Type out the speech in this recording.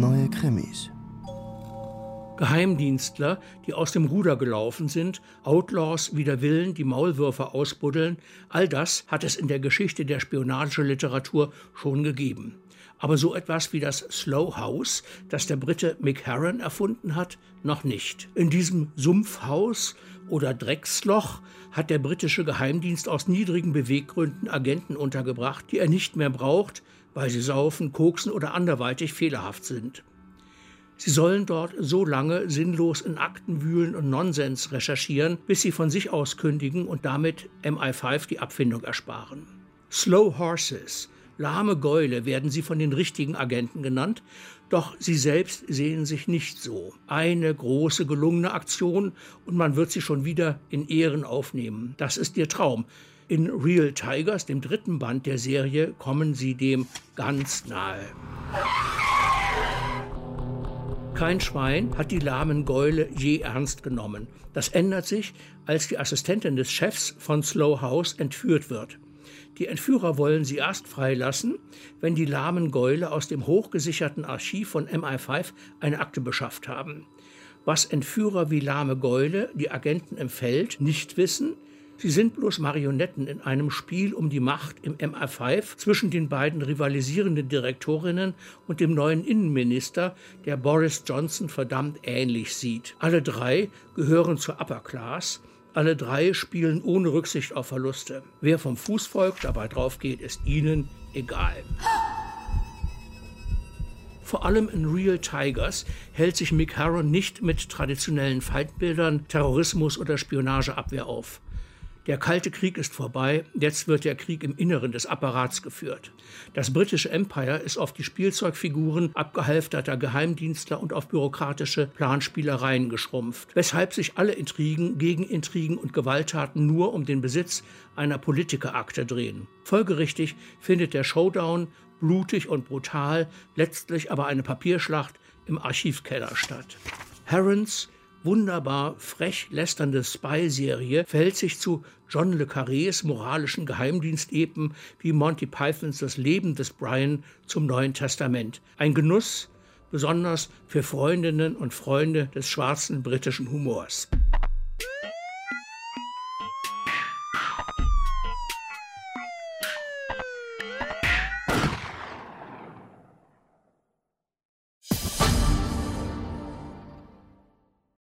neue Krimis. Geheimdienstler, die aus dem Ruder gelaufen sind, Outlaws wider Willen, die Maulwürfe ausbuddeln, all das hat es in der Geschichte der Spionageliteratur schon gegeben. Aber so etwas wie das Slow House, das der Brite Mick Herron erfunden hat, noch nicht. In diesem Sumpfhaus oder Drecksloch hat der britische Geheimdienst aus niedrigen Beweggründen Agenten untergebracht, die er nicht mehr braucht, weil sie saufen, koksen oder anderweitig fehlerhaft sind. Sie sollen dort so lange sinnlos in Akten wühlen und Nonsens recherchieren, bis sie von sich aus kündigen und damit MI5 die Abfindung ersparen. Slow Horses, lahme Gäule werden sie von den richtigen Agenten genannt, doch sie selbst sehen sich nicht so. Eine große gelungene Aktion und man wird sie schon wieder in Ehren aufnehmen. Das ist ihr Traum. In Real Tigers, dem dritten Band der Serie, kommen sie dem ganz nahe. Kein Schwein hat die lahmen Gäule je ernst genommen. Das ändert sich, als die Assistentin des Chefs von Slow House entführt wird. Die Entführer wollen sie erst freilassen, wenn die lahmen Gäule aus dem hochgesicherten Archiv von MI5 eine Akte beschafft haben. Was Entführer wie lahme Gäule, die Agenten im Feld, nicht wissen, Sie sind bloß Marionetten in einem Spiel um die Macht im MI5 zwischen den beiden rivalisierenden Direktorinnen und dem neuen Innenminister, der Boris Johnson verdammt ähnlich sieht. Alle drei gehören zur Upper Class. Alle drei spielen ohne Rücksicht auf Verluste. Wer vom Fußvolk dabei draufgeht, ist ihnen egal. Vor allem in Real Tigers hält sich Mick Harron nicht mit traditionellen Feindbildern, Terrorismus oder Spionageabwehr auf. Der Kalte Krieg ist vorbei, jetzt wird der Krieg im Inneren des Apparats geführt. Das britische Empire ist auf die Spielzeugfiguren abgehalfterter Geheimdienstler und auf bürokratische Planspielereien geschrumpft, weshalb sich alle Intrigen, Gegenintrigen und Gewalttaten nur um den Besitz einer Politikerakte drehen. Folgerichtig findet der Showdown blutig und brutal, letztlich aber eine Papierschlacht im Archivkeller statt. Herons wunderbar frech lästernde Spy-Serie verhält sich zu John le Carrés moralischen Geheimdienstepen wie Monty Pythons Das Leben des Brian zum Neuen Testament. Ein Genuss, besonders für Freundinnen und Freunde des schwarzen britischen Humors.